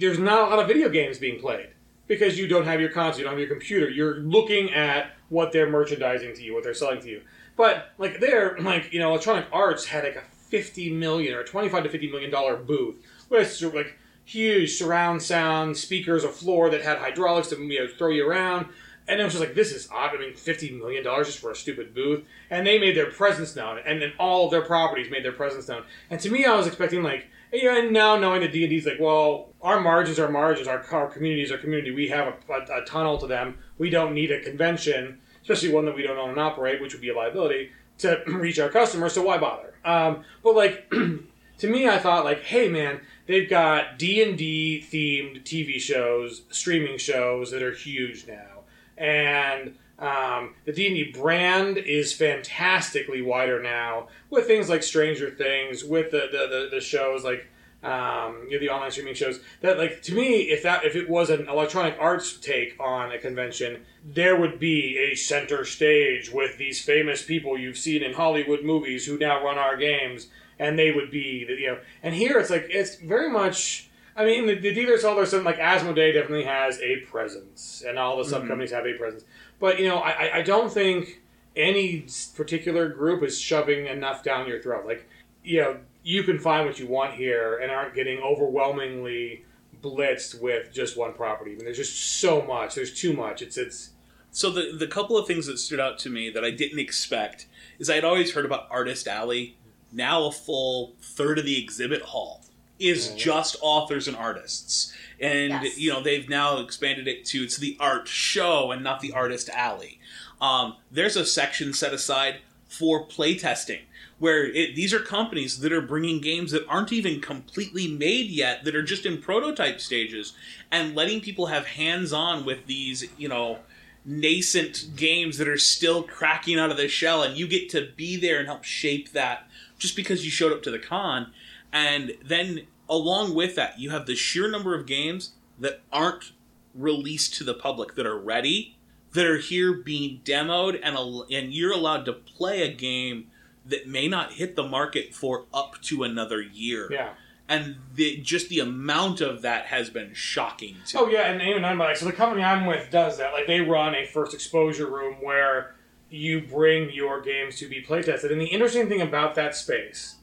there's not a lot of video games being played because you don't have your console, you don't have your computer. You're looking at what they're merchandising to you, what they're selling to you. But like there, like you know, Electronic Arts had like a fifty million or twenty-five to fifty million dollar booth with like huge surround sound speakers, a floor that had hydraulics to you know throw you around. And it was just like, this is odd. I mean, fifty million dollars just for a stupid booth. And they made their presence known, and then all of their properties made their presence known. And to me, I was expecting like, you know, and now knowing that D and D's like, well, our margins are margins, our, our communities are community. We have a, a, a tunnel to them. We don't need a convention, especially one that we don't own and operate, which would be a liability to reach our customers. So why bother? Um, but like, to me, I thought like, hey man, they've got D and D themed TV shows, streaming shows that are huge now and um, the D&D brand is fantastically wider now with things like Stranger Things, with the the, the, the shows like um, you know, the online streaming shows. That like to me, if that if it was an Electronic Arts take on a convention, there would be a center stage with these famous people you've seen in Hollywood movies who now run our games, and they would be you know. And here it's like it's very much. I mean, the, the dealers all their stuff, like Asmodee definitely has a presence, and all the mm-hmm. sub companies have a presence. But you know, I, I- I don't think any particular group is shoving enough down your throat. Like, you know, you can find what you want here, and aren't getting overwhelmingly blitzed with just one property. I mean, there's just so much. There's too much. It's it's so the the couple of things that stood out to me that i didn't expect is i had always heard about artist alley now a full third of the exhibit hall is just authors and artists. And Yes. you know they've now expanded it to it's the art show and not the artist alley. Um, there's a section set aside for playtesting where it, these are companies that are bringing games that aren't even completely made yet that are just in prototype stages and letting people have hands on with these you know nascent games that are still cracking out of the shell. And you get to be there and help shape that just because you showed up to the con and then along with that you have the sheer number of games that aren't released to the public that are ready that are here being demoed and al- and you're allowed to play a game that may not hit the market for up to another year yeah. and the, just the amount of that has been shocking to Oh yeah, and even I'm like, so the company I'm with does that. Like they run a first exposure room where you bring your games to be playtested. And the interesting thing about that space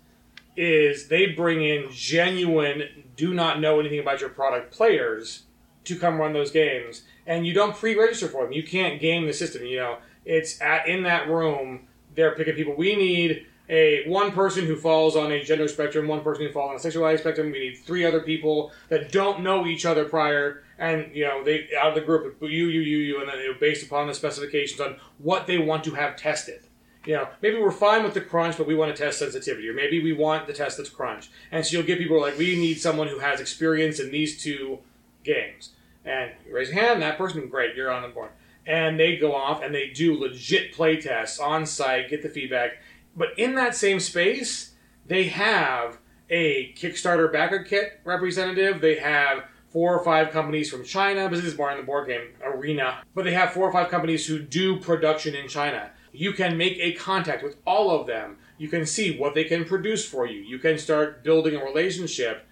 is they bring in genuine, do not know anything about your product players to come run those games, and you don't pre-register for them. You can't game the system. You know, it's at in that room. They're picking people. We need a one person who falls on a gender spectrum, one person who falls on a sexuality spectrum. We need three other people that don't know each other prior, and you know they out of the group, you, you, you, you, and then based upon the specifications on what they want to have tested. You know, maybe we're fine with the crunch, but we want to test sensitivity, or maybe we want the test that's crunch. And so you'll get people like, we need someone who has experience in these two games. And you raise your hand, that person, great, you're on the board. And they go off and they do legit play tests on site, get the feedback. But in that same space, they have a Kickstarter backer kit representative. They have four or five companies from China. Because this is more in the board game arena. But they have four or five companies who do production in China. You can make a contact with all of them. You can see what they can produce for you. You can start building a relationship.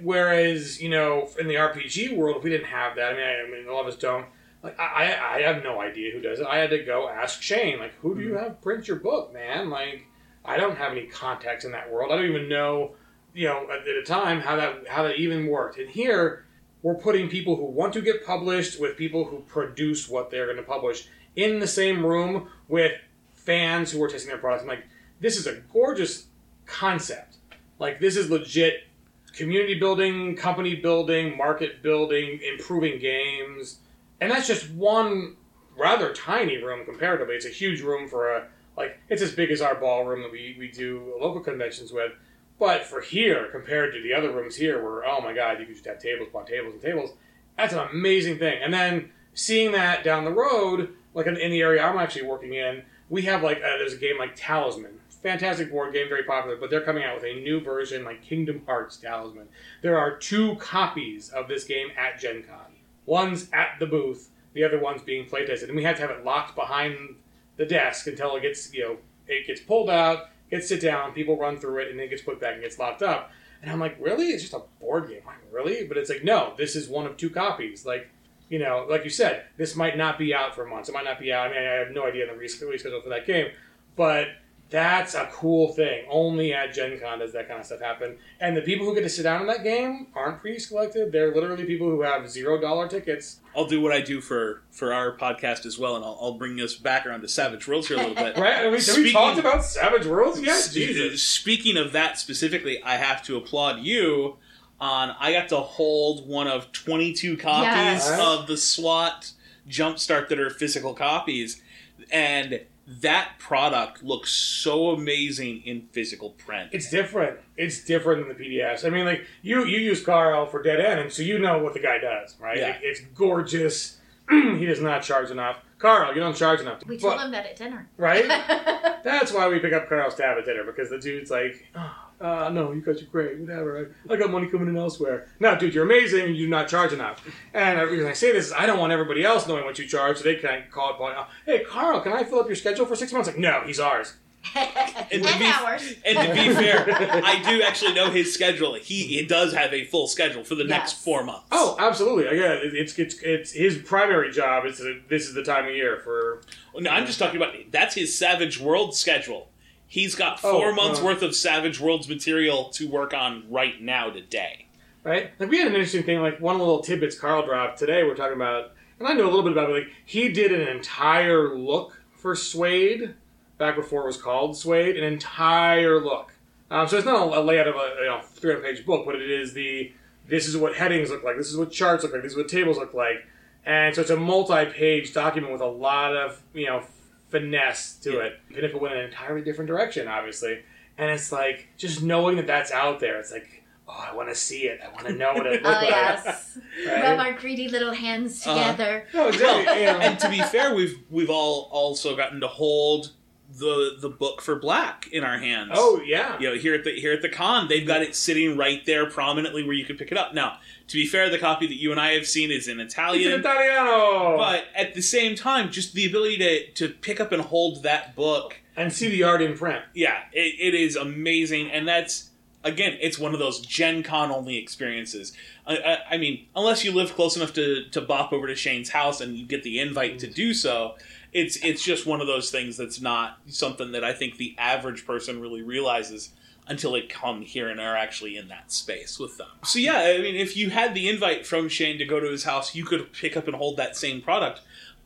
Whereas, you know, in the RPG world, if we didn't have that, I mean, I, I mean, a lot of us don't. Like, I, I have no idea who does it. I had to go ask Shane, like, who do you mm-hmm. have print your book, man? Like, I don't have any contacts in that world. I don't even know, you know, at, at a time how that how that even worked. And here, we're putting people who want to get published with people who produce what they're going to publish in the same room with fans who are testing their products. I'm like, this is a gorgeous concept. Like, this is legit community building, company building, market building, improving games. And that's just one rather tiny room comparatively. It's a huge room for a, like, it's as big as our ballroom that we, we do local conventions with. But for here, compared to the other rooms here, where, oh my god, you could just have tables upon tables and tables, that's an amazing thing. And then seeing that down the road, like in, in the area I'm actually working in, we have like, uh, there's a game like Talisman. Fantastic board game, very popular, but they're coming out with a new version like Kingdom Hearts Talisman. There are two copies of this game at Gen Con. One's at the booth, the other one's being playtested. And we have to have it locked behind the desk until it gets, you know, it gets pulled out, gets sit down, people run through it, and then it gets put back and gets locked up. And I'm like, really? It's just a board game. Like, really? But it's like, no, this is one of two copies. Like, you know, like you said, this might not be out for months. It might not be out. I mean, I have no idea the release schedule for that game, but that's a cool thing. Only at Gen Con does that kind of stuff happen. And the people who get to sit down in that game aren't pre-selected. They're literally people who have zero dollar tickets. I'll do what I do for for our podcast as well, and I'll, I'll bring us back around to Savage Worlds here a little bit. Right? Have we Speaking- talked about Savage Worlds yet? S- Jesus. Speaking of that specifically, I have to applaud you on. I got to hold one of 22 copies Yes. of the SWADE Jumpstart that are physical copies, and that product looks so amazing in physical print. It's different. It's different than the PDFs. I mean, like you you use Carl for Dead End, and so you know what the guy does, right? Yeah. It- it's gorgeous. he does not charge enough. Carl, you don't charge enough. We But- told him that at dinner. right? That's why we pick up Carl's tab at dinner because the dude's like, oh, uh, no, you guys are great, whatever. I, I got money coming in elsewhere. No, dude, you're amazing. You do not charge enough. And the reason I say this is I don't want everybody else knowing what you charge, so they can't call it. point, Hey, Carl, can I fill up your schedule for six months? Like, no, he's ours. And and to be- And to be fair, I do actually know his schedule. He, he does have a full schedule for the next four months. Oh, absolutely. Yeah, it- it's it's it's his primary job. Is to, this is the time of year for No, I'm just talking about that's his Savage World schedule. He's got Oh, four months uh. worth of Savage Worlds material to work on right now today. right? Like we had an interesting thing, like one little tidbits Carl dropped today. We're talking about, and I know a little bit about it. Like he did an entire look for SWADE back before it was called SWADE, an entire look. Um, so it's not a, a layout of a you know 300 page book, but it is the this is what headings look like, this is what charts look like, this is what tables look like, and so it's a multi page document with a lot of you know finesse to Yeah. it. even if it went in an entirely different direction, obviously, and it's like just knowing that that's out there, it's like. Oh, I want to see it. I want to know what it Oh looks like. yes. Right? Rub our greedy little hands Uh-huh. together. No, exactly. And to be fair, we've we've all also gotten to hold the the book for Black in our hands. oh yeah. you know, here at the here at the con, they've got it sitting right there prominently where you can pick it up. Now, to be fair, the copy that you and I have seen is in It's Italian. an Italiano. But at the same time, just the ability to, to pick up and hold that book and see the art in print. yeah, it, it is amazing, and that's again, it's one of those Gen Con only experiences. I, I, I mean, unless you live close enough to, to bop over to Shane's house and you get the invite to do so, it's it's just one of those things that's not something that I think the average person really realizes until they come here and are actually in that space with them. So yeah, I mean, if you had the invite from Shane to go to his house, you could pick up and hold that same product.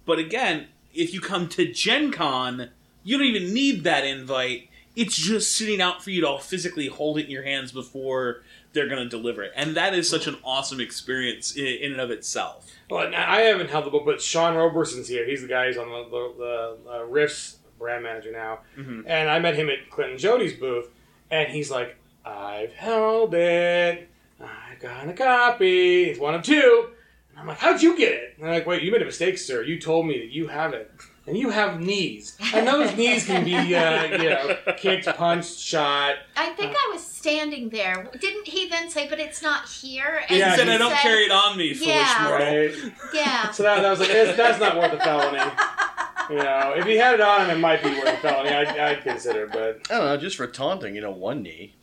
But again, if you come to Gen Con, you don't even need that invite. It's just sitting out for you to physically hold it in your hands before they're going to deliver it, and that is such an awesome experience in, in and of itself. Well, I haven't held the book, but Sean Roberson's here. He's the guy who's on the, the, the uh, Rifts brand manager now. Mhm. And I met him at Clinton Jody's booth, and he's like, I've held it. I got a copy. It's one of two. And I'm like, how'd you get it? And they're like, wait, you made a mistake, sir. You told me that you have it. And you have knees. And those knees can be, uh, you know, kicked, punched, shot. I think I was standing there. Didn't he then say, "But it's not here"? And Yeah, he said, "I don't said- carry it on me, foolish Yeah. mortal." Right? Yeah. So that, that was like, that's, that's not worth a felony. You know, if he had it on him, it might be worth a felony. I'd, I'd consider, but I don't know, just for taunting, you know, one knee.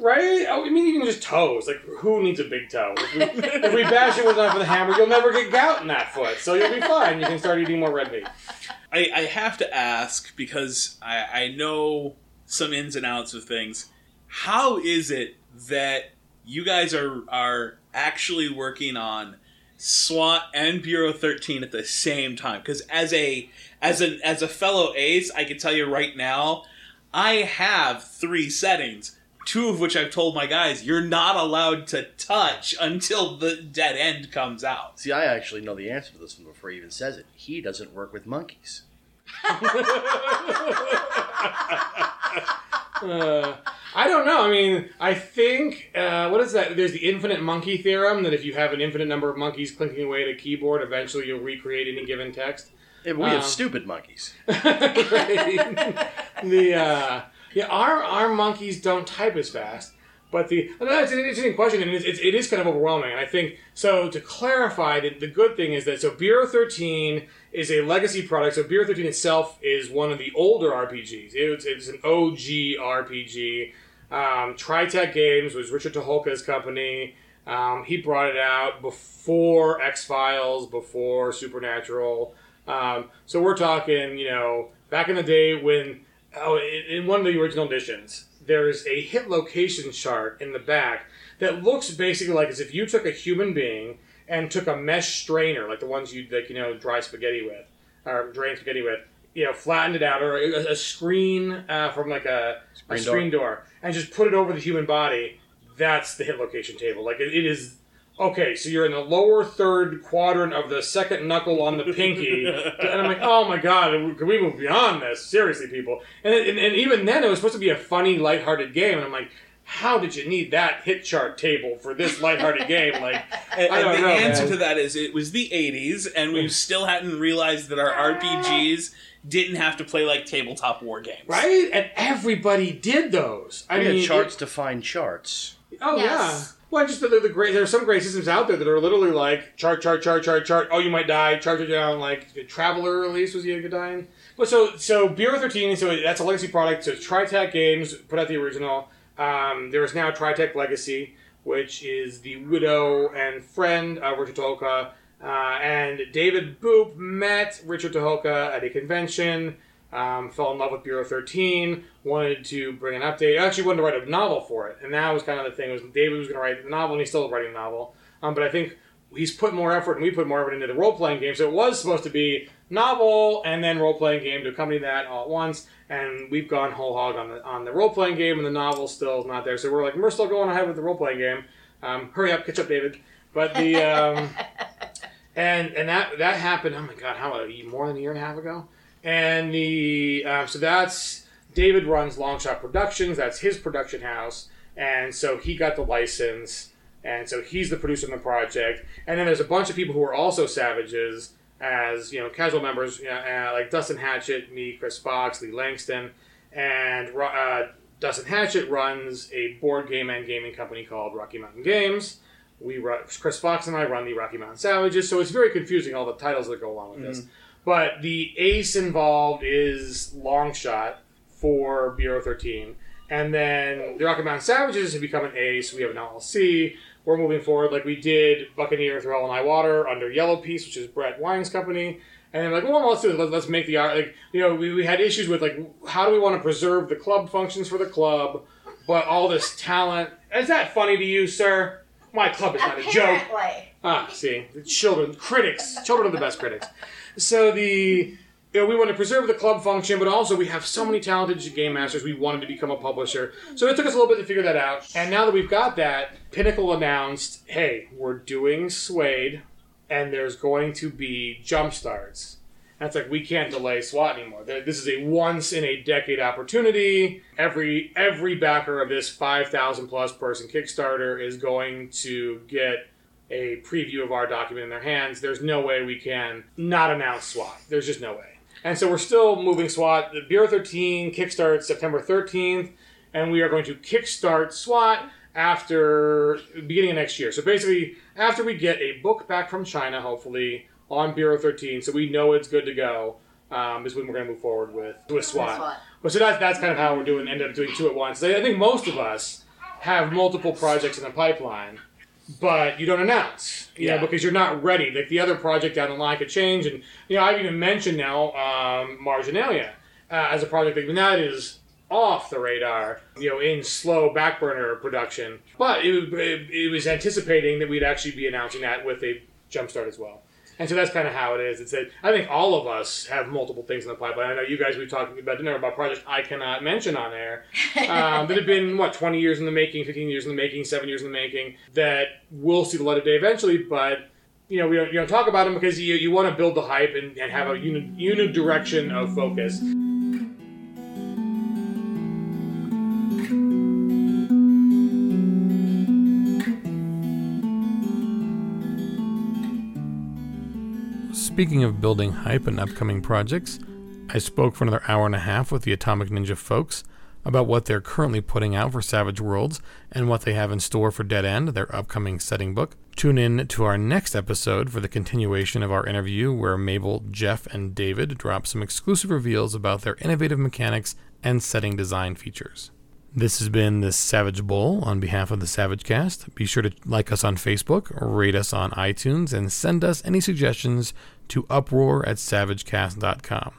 right? Oh, I mean, even just toes. Like, who needs a big toe? If we, if we bash it with enough of the hammer, you'll never get gout in that foot, so you'll be fine. You can start eating more red meat. I, I have to ask because I, I know some ins and outs of things. How is it that you guys are are actually working on SWAT and Bureau 13 at the same time? Because as a as a as a fellow ace, I can tell you right now, I have three settings. Two of which I've told my guys you're not allowed to touch until the dead end comes out. See, I actually know the answer to this one before he even says it. He doesn't work with monkeys. Uh, I don't know. I mean, I think uh, what is that? There's the infinite monkey theorem that if you have an infinite number of monkeys clinking away at a keyboard, eventually you'll recreate any given text. Yeah, but we Um, have stupid monkeys. Right. the uh, yeah, our our monkeys don't type as fast. But the that's an interesting question, and it's, it's, it is kind of overwhelming. And I think so. To clarify, the, the good thing is that so Bureau thirteen is a legacy product. So Bureau thirteen itself is one of the older RPGs. It's, it's an OG RPG. Um, Tri Tac Games was Richard Tucholka's company. Um, he brought it out before X Files, before Supernatural. Um, so we're talking, you know, back in the day when, oh, in, one of the original editions, there's a hit location chart in the back that looks basically like as if you took a human being and took a mesh strainer, like the ones you like, you know, dry spaghetti with, or drain spaghetti with, you know, flattened it out, or a, a screen uh, from like a Screen a door. door, and just put it over the human body. That's the hit location table. Like it, it is. Okay, so you're in the lower third quadrant of the second knuckle on the pinky, and I'm like, oh my god, can we move beyond this? Seriously, people. And, and, and even then, it was supposed to be a funny, lighthearted game, and I'm like, how did you need that hit chart table for this lighthearted game? Like, And, I don't and the know, answer man. to that is it was the 80s, and we still hadn't realized that our RPGs didn't have to play like tabletop war games. right? And everybody did those. I We mean, had charts to find charts. Oh Yes. yeah. Well, just the, the great. There are some great systems out there that are literally like chart, chart, chart, chart, chart. Oh, you might die. Chart it down. Like Traveller release was you dying. But so so Bureau thirteen. So that's a legacy product. So Tri Tac Games put out the original. Um, there is now Tri Tac Legacy, which is the widow and friend of Richard Tucholka. Uh, and David Boop met Richard Tucholka at a convention. Um, fell in love with Bureau 13, wanted to bring an update. Actually, wanted to write a novel for it, and that was kind of the thing. Was David was going to write the novel, and he's still writing the novel. Um, but I think he's put more effort, and we put more effort into the role playing game. So it was supposed to be novel and then role playing game to accompany that all at once. And we've gone whole hog on the on the role playing game, and the novel still is not there. So we're like, we're still going ahead with the role playing game. Um, hurry up, catch up, David. But the um, and and that that happened. Oh my god, how more than a year and a half ago? And the uh, so that's David runs Longshot Productions. That's his production house, and so he got the license, and so he's the producer on the project. And then there's a bunch of people who are also savages as you know casual members, you know, uh, like Dustin Hatchett, me, Chris Fox, Lee Langston, and uh, Dustin Hatchett runs a board game and gaming company called Rocky Mountain Games. We run, Chris Fox and I run the Rocky Mountain Savages, so it's very confusing all the titles that go along with this. Mm-hmm. But the ace involved is Longshot for Bureau 13. And then the Rocky Mountain Savages have become an ace. We have an LLC. We're moving forward like we did Buccaneer Through Hell and High Water under Yellow Piece, which is Brett Wine's company. And then like, well, let's do it. Let's, let's make the art. Like, you know, we, we had issues with like, how do we want to preserve the club functions for the club, but all this talent. Is that funny to you, sir? My club is not a joke. Ah, see, the children, critics, children are the best critics. So the you know, we want to preserve the club function, but also we have so many talented game masters. We wanted to become a publisher, so it took us a little bit to figure that out. And now that we've got that, Pinnacle announced, "Hey, we're doing SWADE, and there's going to be jump starts." That's like we can't delay SWAT anymore. This is a once in a decade opportunity. Every every backer of this five thousand plus person Kickstarter is going to get a preview of our document in their hands. There's no way we can not announce SWAT. There's just no way. And so we're still moving SWAT. The Bureau 13 kickstarts September 13th, and we are going to kickstart SWAT after beginning of next year. So basically, after we get a book back from China, hopefully on Bureau 13, so we know it's good to go, um, is when we're going to move forward with with SWAT. SWAT. But so that's that's kind of how we're doing. Ended up doing two at once. I think most of us have multiple projects in the pipeline, but you don't announce, you know, Yeah. because you're not ready. Like the other project down the line could change, and you know I've even mentioned now um, Marginalia uh, as a project that that is off the radar, you know, in slow back burner production. But it, it, it was anticipating that we'd actually be announcing that with a jumpstart as well. And so that's kind of how it is. It's that I think all of us have multiple things in the pipeline. I know you guys we've talked about dinner about projects I cannot mention on air um, that have been what twenty years in the making, fifteen years in the making, seven years in the making that will see the light of day eventually. But you know we don't, you don't talk about them because you, you want to build the hype and, and have a uni, unidirection of focus. Speaking of building hype and upcoming projects, I spoke for another hour and a half with the Atomic Ninja folks about what they're currently putting out for Savage Worlds and what they have in store for Dead End, their upcoming setting book. Tune in to our next episode for the continuation of our interview where Mabel, Jeff, and David drop some exclusive reveals about their innovative mechanics and setting design features. This has been the Savage Bowl on behalf of the Savage Cast. Be sure to like us on Facebook, rate us on iTunes, and send us any suggestions to uproar at savagecast.com.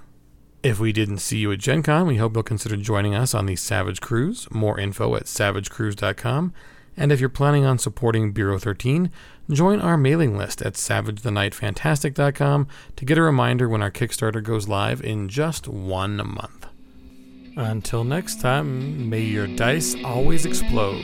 If we didn't see you at Gen Con, we hope you'll consider joining us on the Savage Cruise. More info at savagecruise.com. And if you're planning on supporting Bureau 13, join our mailing list at savagethenightfantastic.com to get a reminder when our Kickstarter goes live in just one month. Until next time, may your dice always explode.